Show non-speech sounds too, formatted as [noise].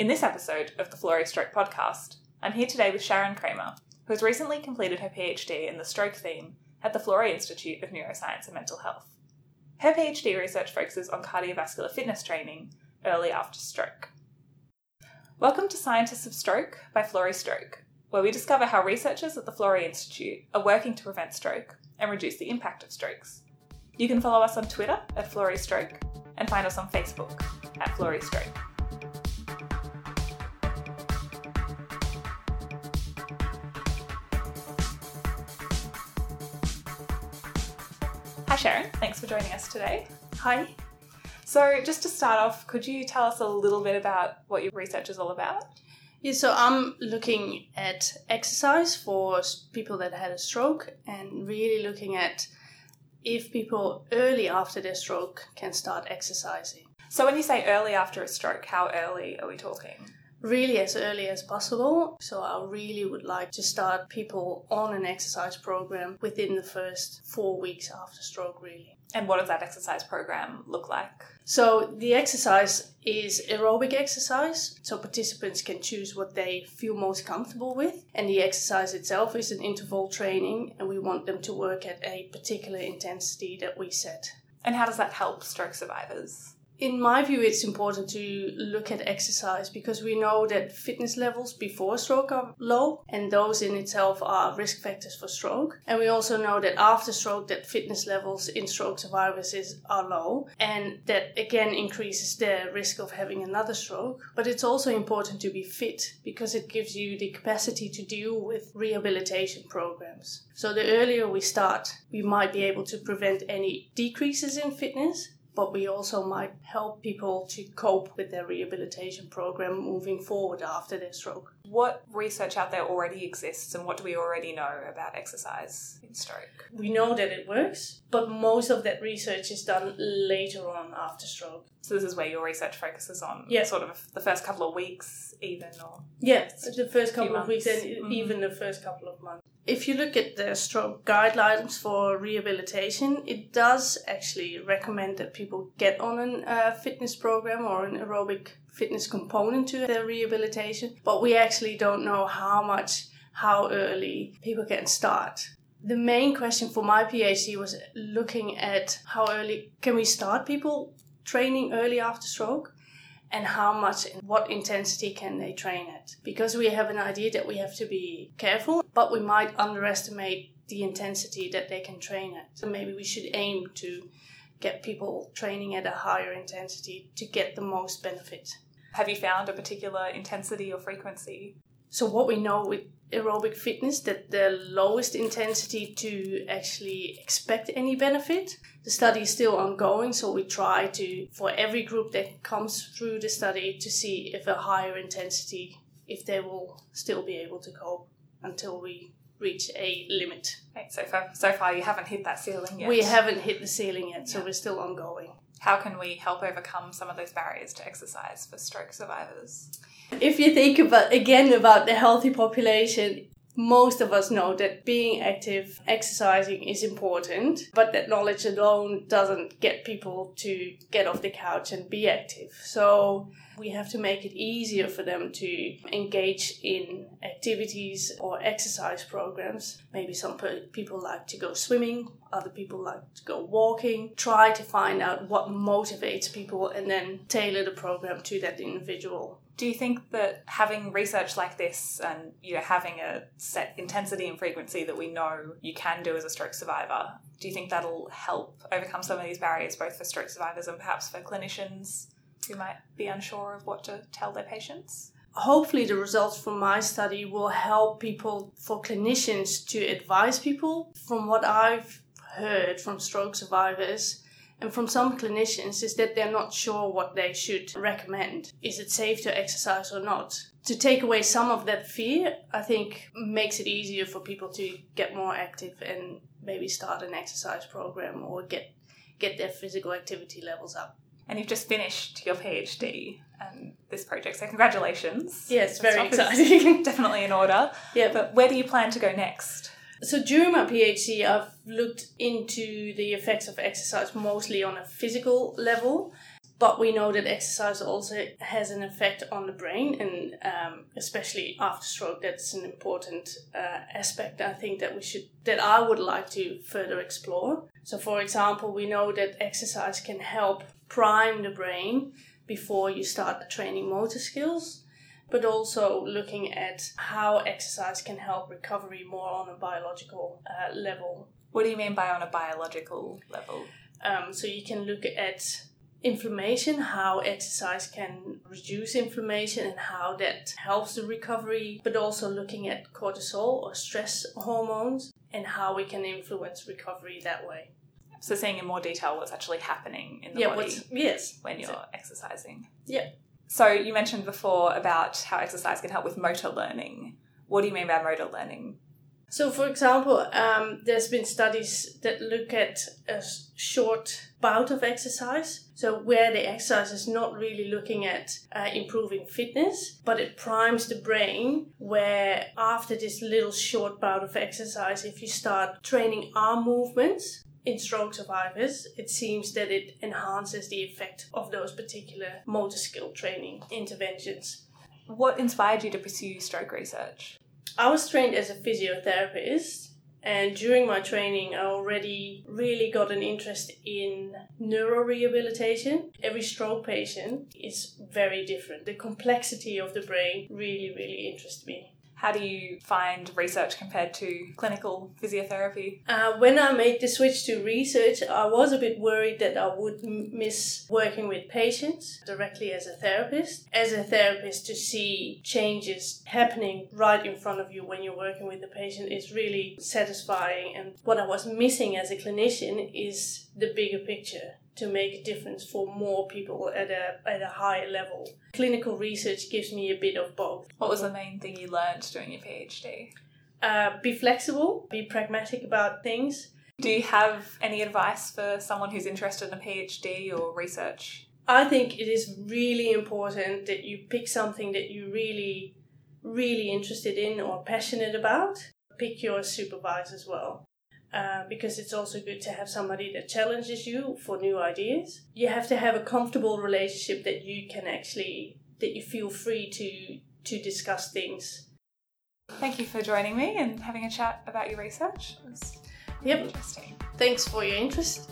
In this episode of the Florey Stroke podcast, I'm here today with Sharon Kramer, who has recently completed her PhD in the stroke theme at the Florey Institute of Neuroscience and Mental Health. Her PhD research focuses on cardiovascular fitness training early after stroke. Welcome to Scientists of Stroke by Florey Stroke, where we discover how researchers at the Florey Institute are working to prevent stroke and reduce the impact of strokes. You can follow us on Twitter at Florey Stroke and find us on Facebook at Florey Stroke. Hi Sharon, thanks for joining us today. Hi. So, just to start off, could you tell us a little bit about what your research is all about? Yeah, so I'm looking at exercise for people that had a stroke and really looking at if people early after their stroke can start exercising. So, when you say early after a stroke, how early are we talking? Really as early as possible. So I really would like to start people on an exercise program within the first four weeks after stroke, really. And what does that exercise program look like? So the exercise is aerobic exercise, so participants can choose what they feel most comfortable with. And the exercise itself is an interval training, and we want them to work at a particular intensity that we set. And how does that help stroke survivors? In my view, it's important to look at exercise because we know that fitness levels before stroke are low, and those in itself are risk factors for stroke. And we also know that after stroke, that fitness levels in stroke survivors is, are low, and that again increases the risk of having another stroke. But it's also important to be fit because it gives you the capacity to deal with rehabilitation programs. So the earlier we start, we might be able to prevent any decreases in fitness but we also might help people to cope with their rehabilitation program moving forward after their stroke. What research out there already exists, and what do we already know about exercise in stroke? We know that it works, but most of that research is done later on after stroke. So, this is where your research focuses on Yeah. sort of the first couple of weeks, even, or Yeah, the first couple of weeks months. and Mhm. even the first couple of months. If you look at the stroke guidelines for rehabilitation, it does actually recommend that people get on a uh, fitness program or an aerobic fitness component to their rehabilitation, but we actually don't know how much, how early people can start. The main question for my PhD was looking at how early can we start people training early after stroke and how much and what intensity can they train at. Because we have an idea that we have to be careful but we might underestimate the intensity that they can train at. So maybe we should aim to get people training at a higher intensity to get the most benefit. Have you found a particular intensity or frequency? So what we know with aerobic fitness that the lowest intensity to actually expect any benefit the study is still ongoing so we try to for every group that comes through the study to see if a higher intensity if they will still be able to cope until we reach a limit Right, so far, so far you haven't hit that ceiling yet. we haven't hit the ceiling yet so Yeah. we're still ongoing How can we help overcome some of those barriers to exercise for stroke survivors? if you think about again about the healthy population most of us know that being active exercising is important but that knowledge alone doesn't get people to get off the couch and be active so we have to make it easier for them to engage in activities or exercise programs. Maybe some people like to go swimming other people like to go walking. Try to find out what motivates people and then tailor the program to that individual. Do you think that having research like this and you know having a set intensity and frequency that we know you can do as a stroke survivor, do you think that'll help overcome some of these barriers both for stroke survivors and perhaps for clinicians who might be unsure of what to tell their patients? Hopefully the results from my study will help people for clinicians to advise people. From what i've heard from stroke survivors and from some clinicians is that they're not sure what they should recommend. Is it safe to exercise or not? To take away some of that fear i think makes it easier for people to get more active and maybe start an exercise program or get get their physical activity levels up And you've just finished your PhD and this project, so congratulations. yeah it's very exciting [laughs] Definitely in order. yeah But where do you plan to go next? So during my PhD, I've looked into the effects of exercise mostly on a physical level. But we know that exercise also has an effect on the brain, and um, especially after stroke, that's an important uh, aspect. I think that we should, that I would like to further explore. So, for example, we know that exercise can help prime the brain before you start training motor skills, but also looking at how exercise can help recovery more on a biological uh, level. What do you mean by on a biological level? Um, so you can look at inflammation, how exercise can reduce inflammation and how that helps the recovery, but also looking at cortisol or stress hormones and how we can influence recovery that way. So, seeing in more detail what's actually happening in the yeah, body yes, when you're exercising. Yeah. So, you mentioned before about how exercise can help with motor learning. What do you mean by motor learning? So, for example, um, there's been studies that look at a short bout of exercise. So, where the exercise is not really looking at uh, improving fitness, but it primes the brain. Where after this little short bout of exercise, if you start training arm movements, in stroke survivors, it seems that it enhances the effect of those particular motor skill training interventions. What inspired you to pursue stroke research? I was trained as a physiotherapist, and during my training, I already really got an interest in neurorehabilitation. Every stroke patient is very different. The complexity of the brain really, really interests me. How do you find research compared to clinical physiotherapy? Uh, when I made the switch to research, I was a bit worried that I would miss working with patients directly as a therapist. As a therapist, to see changes happening right in front of you when you're working with the patient is really satisfying. And what I was missing as a clinician is the bigger picture to make a difference for more people at a at a higher level. Clinical research gives me a bit of both. What was the main thing you learned during your PhD? Uh, be flexible, be pragmatic about things. Do you have any advice for someone who's interested in a PhD or research? I think it is really important that you pick something that you really, really interested in or passionate about. Pick your supervisor as well. Uh, because it's also good to have somebody that challenges you for new ideas. You have to have a comfortable relationship that you can actually that you feel free to to discuss things. Thank you for joining me and having a chat about your research. It was yep. interesting. Thanks for your interest.